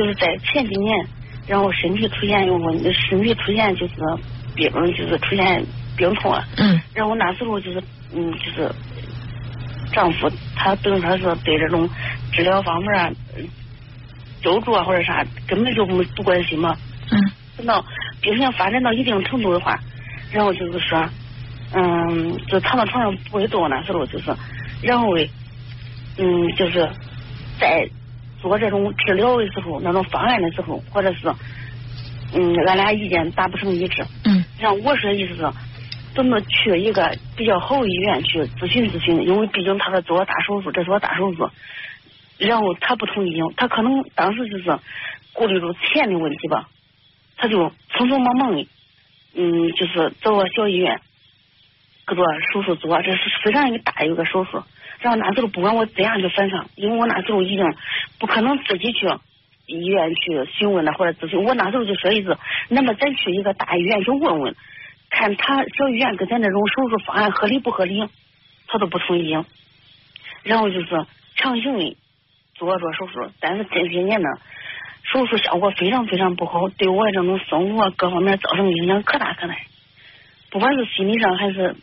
就是在前几年，然后身体出现有问，身体出现就是病，就是出现病痛了。嗯。然后那时候就是嗯，就是丈夫他等于说是对这种治疗方面啊、救助啊或者啥，根本就没不关心嘛。嗯。等到病情发展到一定程度的话，然后就是说，嗯，就躺到床上不会动，那时候就是，然后，嗯，就是在做这种治疗的时候，那种方案的时候，或者是，嗯，俺俩意见达不成一致。嗯。像我说的意思是，怎么去一个比较好的医院去咨询咨询？因为毕竟他是做了大手术，这是个大手术。然后他不同意，他可能当时就是顾虑着钱的问题吧，他就匆匆忙忙的，嗯，就是找个小医院，做手术做，这是非常一个大一个手术。然后那时候不管我怎样去反抗，因为我那时候已经不可能自己去医院去询问了或者咨询。我那时候就说意思，那么咱去一个大医院去问问，看他小医院跟咱那种手术方案合理不合理，他都不同意。然后就是强行的做做手术，但是这些年呢，手术效果非常非常不好，对我这种生活各方面造成影响可大可大，不管是心理上还是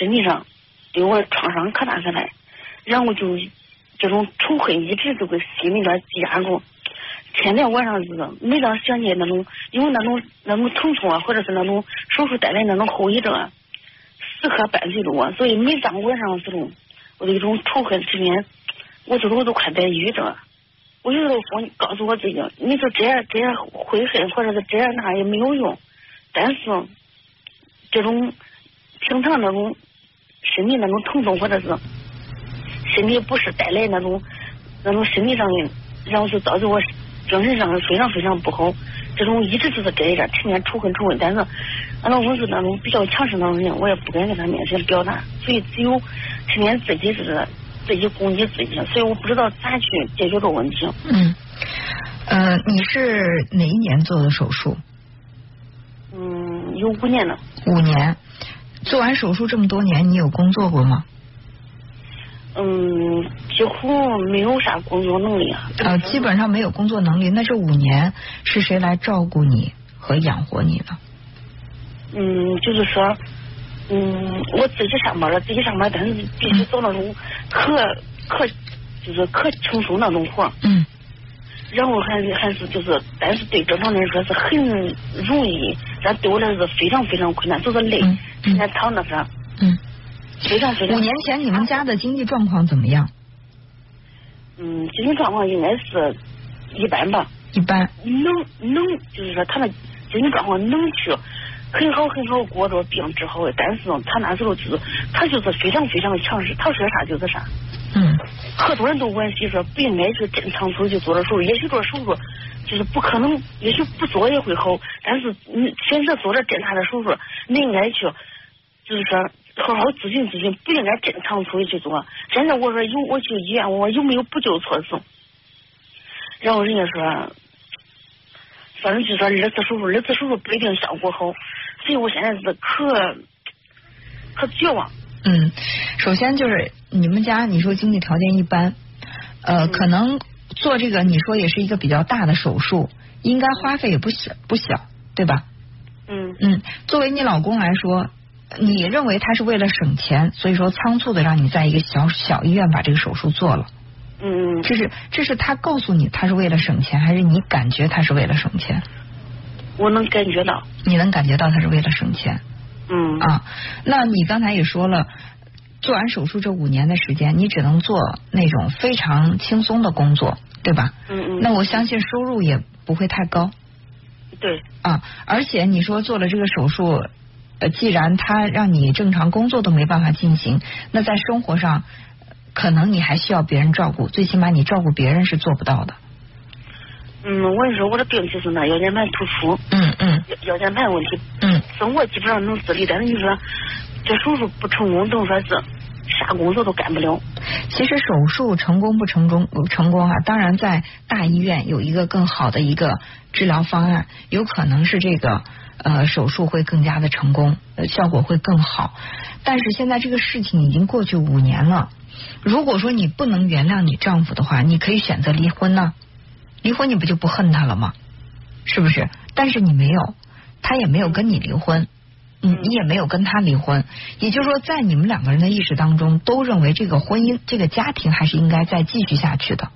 身体上，对我创伤可大可大。然后就这种仇恨一直就给心里边积压着，天天晚上就是每当想起那种，因为那种那种疼痛啊，或者是那种手术带来那种后遗症啊，时刻伴随着我，所以每当晚上的时候，我的一种仇恨之间，我觉得我都快得抑郁症。我有时候说，告诉我自己，你说这样这样悔恨，或者是这样那也没有用，但是这种平常那种身体那种疼痛，或者是。身体不适带来那种那种身体上的，然后就导致我精神上非常非常不好。这种一直就是这一点，天天仇恨仇恨。但是俺老公是那种比较强势那种人，我也不敢在他面前表达，所以只有天天自己是自己攻击自己。所以我不知道咋去解决这个问题。嗯，呃，你是哪一年做的手术？嗯，有五年了。五年，做完手术这么多年，你有工作过吗？嗯，几乎没有啥工作能力啊。呃，基本上没有工作能力。那这五年是谁来照顾你和养活你呢？嗯，就是说，嗯，我自己上班了，自己上班，但是必须找那种可可就是可轻松那种活。嗯。然后还还是就是，但是对正常来说是很容易，但对我来说是非常非常困难，就是累，天天躺那上。嗯。非常非常。五年前你们家的经济状况怎么样？嗯，经济状况应该是一般吧。一般。能能，就是说他的经济状况能去很好很好过着病治好的，但是他那时候就是他就是非常非常的强势，他说啥就是啥。嗯。很多人都惋惜说不应该去正常出去做了手术，也许做手术就是不可能，也许不做也会好，但是你选择做了正常的手术，你应该去，就是说。好好咨询咨询，不应该正常出去去做。现在我说有我去医院，我有没有补救措施？然后人家说，反正就说二次手术，二次手术不一定效果好，所以我现在是可可绝望。嗯，首先就是你们家，你说经济条件一般，呃，可能做这个你说也是一个比较大的手术，应该花费也不小不小，对吧？嗯嗯，作为你老公来说。你认为他是为了省钱，所以说仓促的让你在一个小小医院把这个手术做了。嗯，这是这是他告诉你他是为了省钱，还是你感觉他是为了省钱？我能感觉到。你能感觉到他是为了省钱？嗯。啊，那你刚才也说了，做完手术这五年的时间，你只能做那种非常轻松的工作，对吧？嗯嗯。那我相信收入也不会太高。对。啊，而且你说做了这个手术。呃，既然他让你正常工作都没办法进行，那在生活上可能你还需要别人照顾，最起码你照顾别人是做不到的。嗯，我跟你说，我的病就是那腰间盘突出。嗯嗯。腰间盘问题。嗯。生活基本上能自理，但是你说这手术不成功，等于说是啥工作都干不了。其实手术成功不成功成功啊，当然在大医院有一个更好的一个治疗方案，有可能是这个。呃，手术会更加的成功，效果会更好。但是现在这个事情已经过去五年了。如果说你不能原谅你丈夫的话，你可以选择离婚呢。离婚你不就不恨他了吗？是不是？但是你没有，他也没有跟你离婚，你你也没有跟他离婚，也就是说，在你们两个人的意识当中，都认为这个婚姻、这个家庭还是应该再继续下去的，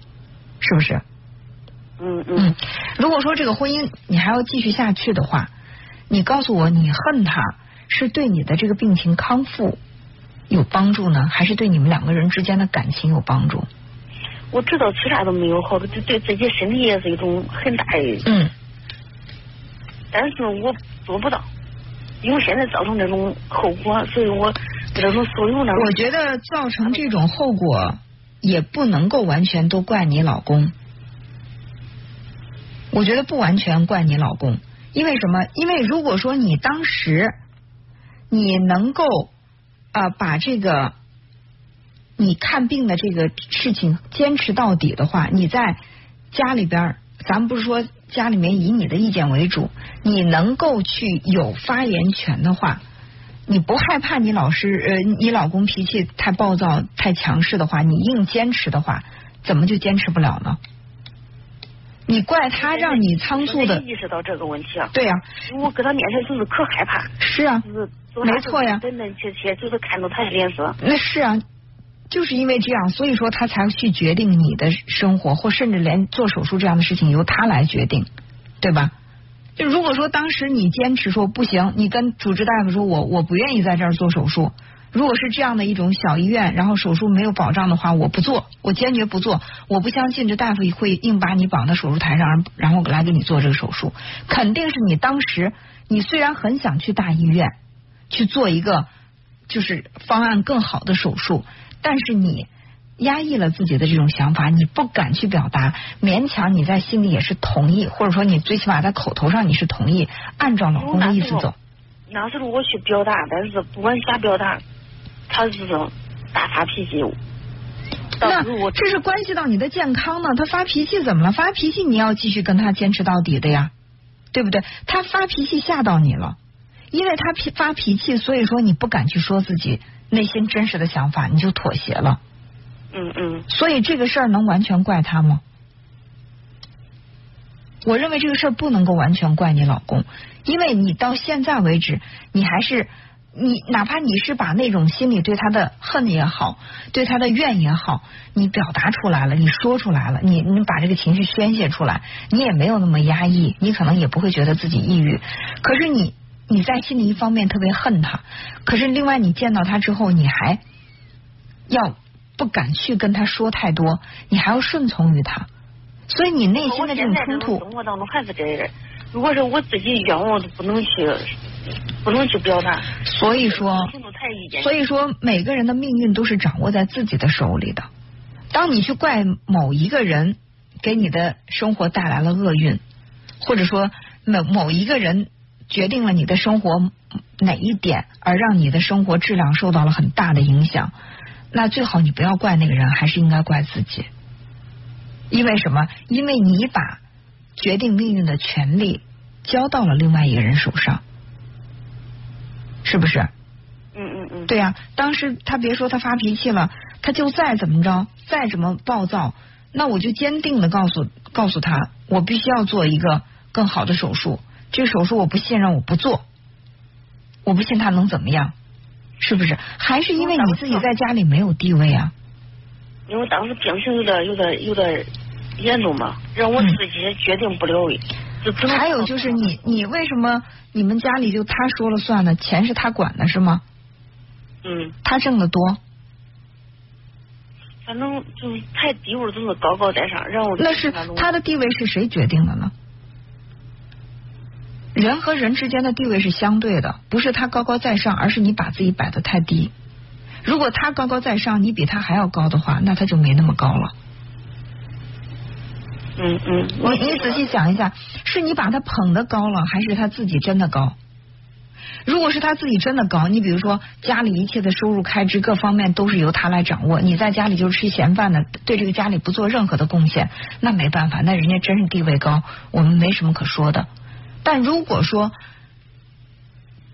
是不是？嗯嗯。如果说这个婚姻你还要继续下去的话，你告诉我，你恨他是对你的这个病情康复有帮助呢，还是对你们两个人之间的感情有帮助？我知道吃啥都没有好，对对自己身体也是一种很大的。嗯。但是我做不到，因为现在造成这种后果，所以我这种所有呢。我觉得造成这种后果也不能够完全都怪你老公。我觉得不完全怪你老公，因为什么？因为如果说你当时你能够啊把这个你看病的这个事情坚持到底的话，你在家里边，咱不是说家里面以你的意见为主，你能够去有发言权的话，你不害怕你老师呃你老公脾气太暴躁太强势的话，你硬坚持的话，怎么就坚持不了呢？你怪他让你仓促的意识到这个问题啊？对呀，我搁他面前就是可害怕。是啊，没错呀，真真切切就是看到他的脸色。那是啊，就是因为这样，所以说他才去决定你的生活，或甚至连做手术这样的事情由他来决定，对吧？就如果说当时你坚持说不行，你跟主治大夫说我我不愿意在这儿做手术。如果是这样的一种小医院，然后手术没有保障的话，我不做，我坚决不做。我不相信这大夫会硬把你绑到手术台上，然后来给你做这个手术。肯定是你当时，你虽然很想去大医院去做一个就是方案更好的手术，但是你压抑了自己的这种想法，你不敢去表达，勉强你在心里也是同意，或者说你最起码在口头上你是同意，按照老公的意思走。那时候我去表达，但是不管咋表达。他是大发脾气，那这是关系到你的健康呢。他发脾气怎么了？发脾气你要继续跟他坚持到底的呀，对不对？他发脾气吓到你了，因为他脾发脾气，所以说你不敢去说自己内心真实的想法，你就妥协了。嗯嗯。所以这个事儿能完全怪他吗？我认为这个事儿不能够完全怪你老公，因为你到现在为止，你还是。你哪怕你是把那种心里对他的恨也好，对他的怨也好，你表达出来了，你说出来了，你你把这个情绪宣泄出来，你也没有那么压抑，你可能也不会觉得自己抑郁。可是你你在心里一方面特别恨他，可是另外你见到他之后，你还要不敢去跟他说太多，你还要顺从于他，所以你内心的这种冲突。生活当中还是这样。如果是我自己愿望都不能去。不能去表达，所以说，所以说每个人的命运都是掌握在自己的手里的。当你去怪某一个人给你的生活带来了厄运，或者说某某一个人决定了你的生活哪一点，而让你的生活质量受到了很大的影响，那最好你不要怪那个人，还是应该怪自己。因为什么？因为你把决定命运的权利交到了另外一个人手上。是不是？嗯嗯嗯。对呀，当时他别说他发脾气了，他就再怎么着，再怎么暴躁，那我就坚定的告诉告诉他，我必须要做一个更好的手术。这个手术我不信任，我不做。我不信他能怎么样？是不是？还是因为你自己在家里没有地位啊？因为当时病情有点有点有点严重嘛，让我自己决定不了。还有就是你你为什么你们家里就他说了算呢？钱是他管的是吗？嗯。他挣的多。反正就是太地位总是高高在上，让我那是他的地位是谁决定的呢？人和人之间的地位是相对的，不是他高高在上，而是你把自己摆的太低。如果他高高在上，你比他还要高的话，那他就没那么高了。嗯嗯，你你仔细想一下，是你把他捧的高了，还是他自己真的高？如果是他自己真的高，你比如说家里一切的收入开支各方面都是由他来掌握，你在家里就是吃闲饭的，对这个家里不做任何的贡献，那没办法，那人家真是地位高，我们没什么可说的。但如果说，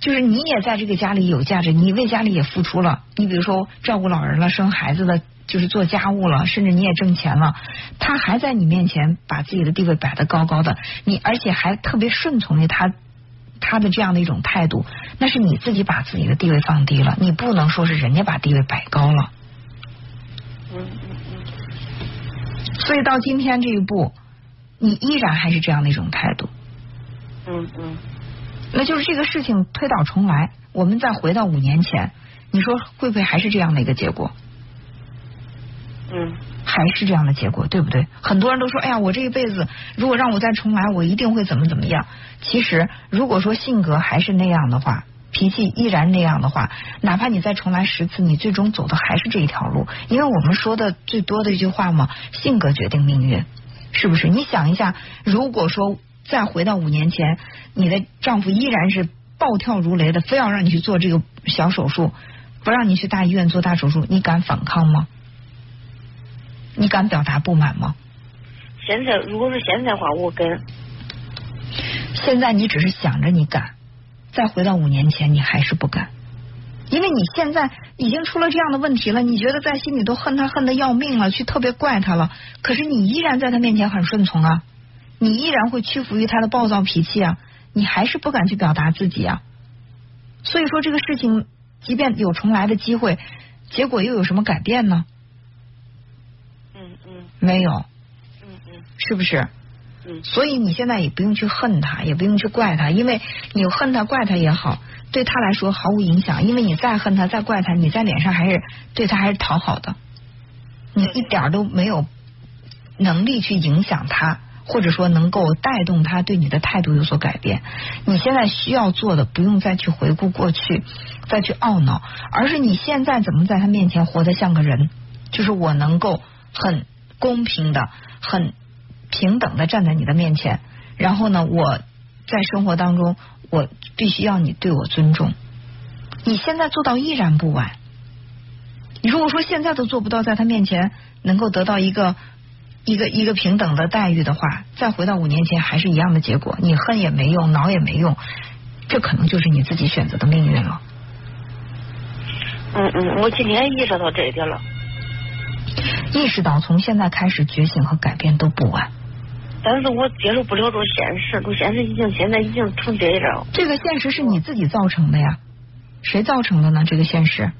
就是你也在这个家里有价值，你为家里也付出了，你比如说照顾老人了，生孩子的。就是做家务了，甚至你也挣钱了，他还在你面前把自己的地位摆得高高的，你而且还特别顺从于他他的这样的一种态度，那是你自己把自己的地位放低了，你不能说是人家把地位摆高了。嗯嗯嗯所以到今天这一步，你依然还是这样的一种态度，嗯嗯那就是这个事情推倒重来，我们再回到五年前，你说会不会还是这样的一个结果？嗯还是这样的结果，对不对？很多人都说，哎呀，我这一辈子如果让我再重来，我一定会怎么怎么样。其实，如果说性格还是那样的话，脾气依然那样的话，哪怕你再重来十次，你最终走的还是这一条路。因为我们说的最多的一句话嘛，性格决定命运，是不是？你想一下，如果说再回到五年前，你的丈夫依然是暴跳如雷的，非要让你去做这个小手术，不让你去大医院做大手术，你敢反抗吗？你敢表达不满吗？现在如果是现在的话，我跟现在你只是想着你敢，再回到五年前，你还是不敢，因为你现在已经出了这样的问题了，你觉得在心里都恨他恨得要命了，去特别怪他了，可是你依然在他面前很顺从啊，你依然会屈服于他的暴躁脾气啊，你还是不敢去表达自己啊，所以说这个事情，即便有重来的机会，结果又有什么改变呢？嗯嗯没有，嗯嗯是不是？嗯所以你现在也不用去恨他，也不用去怪他，因为你恨他怪他也好，对他来说毫无影响。因为你再恨他再怪他，你在脸上还是对他还是讨好的，你一点都没有能力去影响他，或者说能够带动他对你的态度有所改变。你现在需要做的，不用再去回顾过去，再去懊恼，而是你现在怎么在他面前活得像个人，就是我能够很公平的、很平等的站在你的面前，然后呢，我在生活当中，我必须要你对我尊重。你现在做到依然不晚。你如果说现在都做不到，在他面前能够得到一个一个一个平等的待遇的话，再回到五年前还是一样的结果，你恨也没用，恼也没用，这可能就是你自己选择的命运了。嗯嗯，我今天意识到这一点了，意识到从现在开始觉醒和改变都不晚。但是我接受不了这个现实，这现实已经现在已经成这样。这个现实是你自己造成的呀，谁造成的呢？这个现实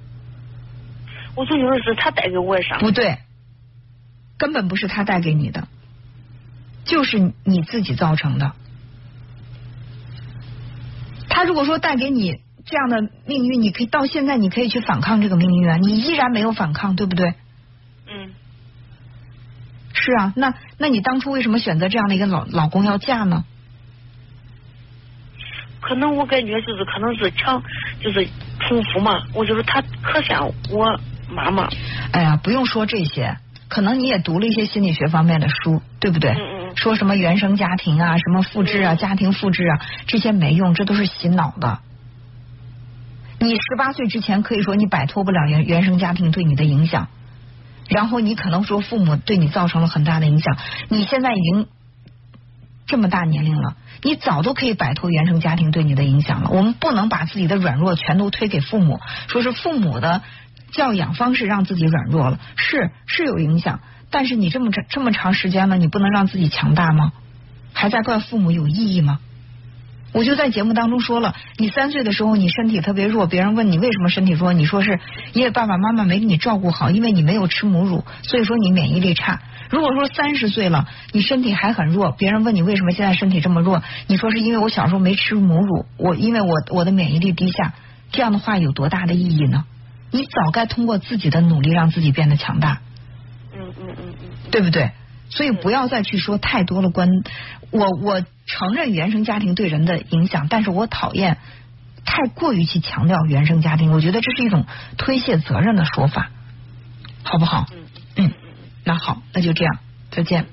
我总觉得是他带给我的伤。不对，根本不是他带给你的，就是你自己造成的。他如果说带给你这样的命运，你可以到现在你可以去反抗这个命运啊，你依然没有反抗，对不对？嗯是啊，那那你当初为什么选择这样的一个老老公要嫁呢？可能我感觉就是可能是强，就是重复嘛。我就是他可像我妈妈。哎呀，不用说这些，可能你也读了一些心理学方面的书，对不对？嗯嗯嗯说什么原生家庭啊，什么复制啊，嗯家庭复制啊，这些没用，这都是洗脑的。你十八岁之前可以说你摆脱不了原原生家庭对你的影响，然后你可能说父母对你造成了很大的影响，你现在已经这么大年龄了，你早都可以摆脱原生家庭对你的影响了。我们不能把自己的软弱全都推给父母，说是父母的教养方式让自己软弱了，是是有影响，但是你这么长这么长时间了，你不能让自己强大吗？还在怪父母有意义吗？我就在节目当中说了，你三岁的时候你身体特别弱，别人问你为什么身体弱，你说是因为爸爸妈妈没给你照顾好，因为你没有吃母乳，所以说你免疫力差。如果说三十岁了，你身体还很弱，别人问你为什么现在身体这么弱，你说是因为我小时候没吃母乳，我因为我我的免疫力低下，这样的话有多大的意义呢？你早该通过自己的努力让自己变得强大。嗯嗯嗯嗯嗯。对不对？所以不要再去说太多的关。我我承认原生家庭对人的影响，但是我讨厌太过于去强调原生家庭，我觉得这是一种推卸责任的说法，好不好？嗯嗯，那好，那就这样，再见。